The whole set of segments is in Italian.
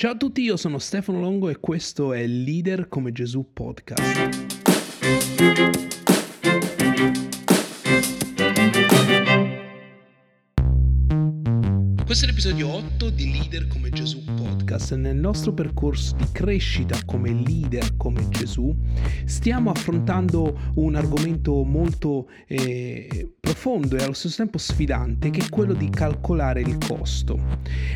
Ciao a tutti, io sono Stefano Longo e questo è Leader come Gesù Podcast. Questo è l'episodio 8 di Leader come Gesù Podcast. Nel nostro percorso di crescita come leader come Gesù stiamo affrontando un argomento molto eh, profondo e allo stesso tempo sfidante che è quello di calcolare il costo.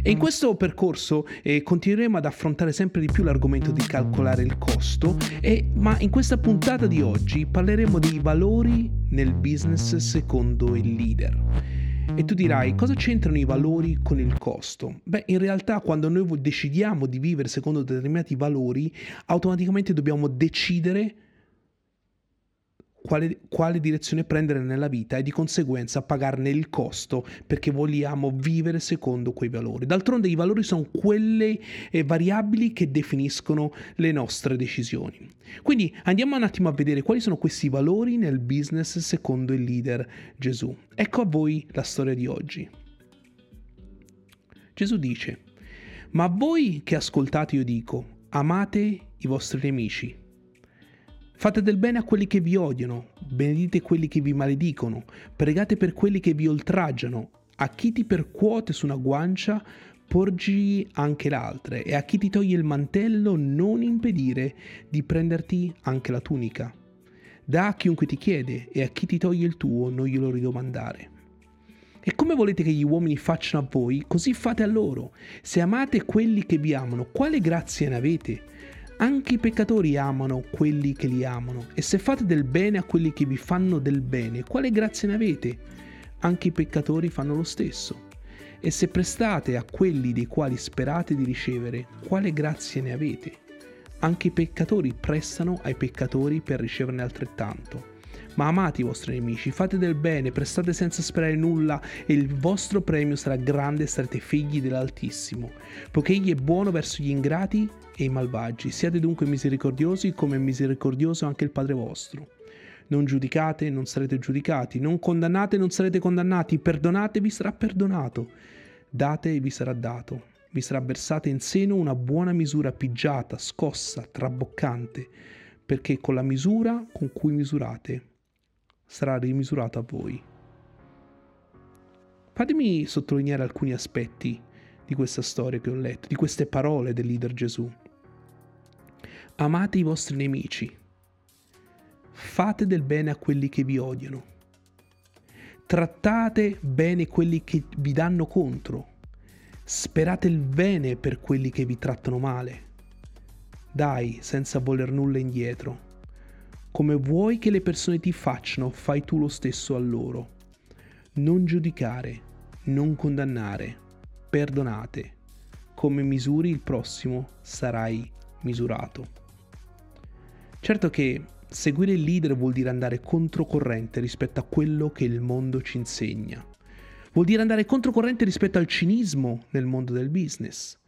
E in questo percorso eh, continueremo ad affrontare sempre di più l'argomento di calcolare il costo, e, ma in questa puntata di oggi parleremo dei valori nel business secondo il leader. E tu dirai, cosa c'entrano i valori con il costo? Beh, in realtà quando noi decidiamo di vivere secondo determinati valori, automaticamente dobbiamo decidere quale, quale, direzione prendere nella vita e di conseguenza pagarne il costo perché vogliamo vivere secondo quei valori. D'altronde i valori sono quelle eh, variabili che definiscono le nostre decisioni. Quindi andiamo un attimo a vedere quali sono questi valori nel business secondo il leader Gesù. Ecco a voi la storia di oggi. Gesù dice, ma voi che ascoltate io dico, amate i vostri nemici Fate del bene a quelli che vi odiano, benedite quelli che vi maledicono, pregate per quelli che vi oltraggiano, a chi ti percuote su una guancia, porgi anche l'altra, e a chi ti toglie il mantello non impedire di prenderti anche la tunica. Da a chiunque ti chiede, e a chi ti toglie il tuo non glielo ridomandare. E come volete che gli uomini facciano a voi, così fate a loro. Se amate quelli che vi amano, quale grazia ne avete? Anche i peccatori amano quelli che li amano, e se fate del bene a quelli che vi fanno del bene, quale grazia ne avete? Anche i peccatori fanno lo stesso. E se prestate a quelli dei quali sperate di ricevere, quale grazia ne avete? Anche i peccatori prestano ai peccatori per riceverne altrettanto. Ma amate i vostri nemici, fate del bene, prestate senza sperare nulla e il vostro premio sarà grande e sarete figli dell'Altissimo, poiché egli è buono verso gli ingrati e i malvagi. Siate dunque misericordiosi come è misericordioso anche il Padre vostro. Non giudicate, non sarete giudicati, non condannate, non sarete condannati, perdonate, vi sarà perdonato, date e vi sarà dato. Vi sarà versata in seno una buona misura pigiata, scossa, traboccante, perché con la misura con cui misurate sarà rimisurato a voi. Fatemi sottolineare alcuni aspetti di questa storia che ho letto, di queste parole del leader Gesù. Amate i vostri nemici, fate del bene a quelli che vi odiano, trattate bene quelli che vi danno contro, sperate il bene per quelli che vi trattano male, dai senza voler nulla indietro. Come vuoi che le persone ti facciano, fai tu lo stesso a loro. Non giudicare, non condannare, perdonate. Come misuri il prossimo sarai misurato. Certo che seguire il leader vuol dire andare controcorrente rispetto a quello che il mondo ci insegna. Vuol dire andare controcorrente rispetto al cinismo nel mondo del business.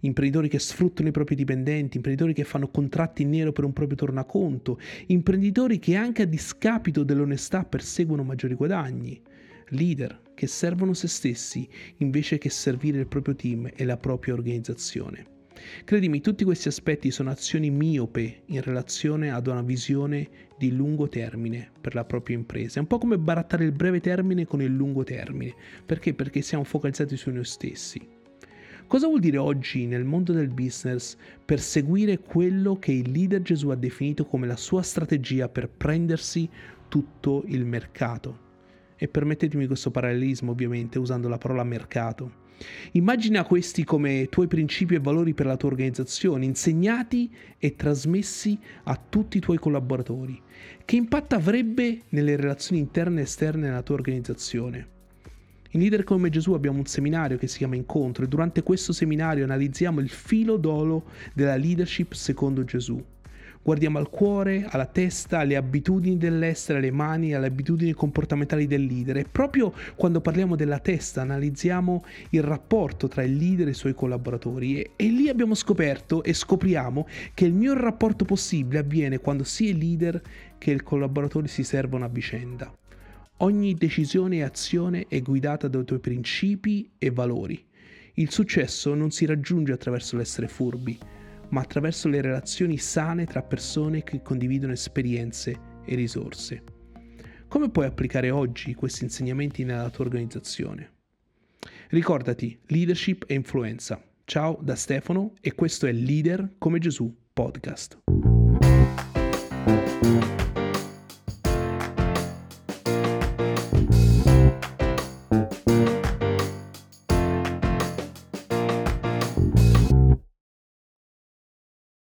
Imprenditori che sfruttano i propri dipendenti, imprenditori che fanno contratti in nero per un proprio tornaconto, imprenditori che anche a discapito dell'onestà perseguono maggiori guadagni, leader che servono se stessi invece che servire il proprio team e la propria organizzazione. Credimi, tutti questi aspetti sono azioni miope in relazione ad una visione di lungo termine per la propria impresa. È un po' come barattare il breve termine con il lungo termine. Perché? Perché siamo focalizzati su noi stessi. Cosa vuol dire oggi nel mondo del business perseguire quello che il leader Gesù ha definito come la sua strategia per prendersi tutto il mercato? E permettetemi questo parallelismo ovviamente usando la parola mercato. Immagina questi come tuoi principi e valori per la tua organizzazione, insegnati e trasmessi a tutti i tuoi collaboratori. Che impatto avrebbe nelle relazioni interne e esterne della tua organizzazione? In Leader come Gesù abbiamo un seminario che si chiama Incontro e durante questo seminario analizziamo il filo d'olo della leadership secondo Gesù guardiamo al cuore, alla testa, alle abitudini dell'essere, alle mani, alle abitudini comportamentali del leader. E proprio quando parliamo della testa analizziamo il rapporto tra il leader e i suoi collaboratori. E, e lì abbiamo scoperto e scopriamo che il miglior rapporto possibile avviene quando sia il leader che il collaboratore si servono a vicenda. Ogni decisione e azione è guidata dai tuoi principi e valori. Il successo non si raggiunge attraverso l'essere furbi, ma attraverso le relazioni sane tra persone che condividono esperienze e risorse. Come puoi applicare oggi questi insegnamenti nella tua organizzazione? Ricordati, leadership e influenza. Ciao da Stefano e questo è Leader come Gesù podcast.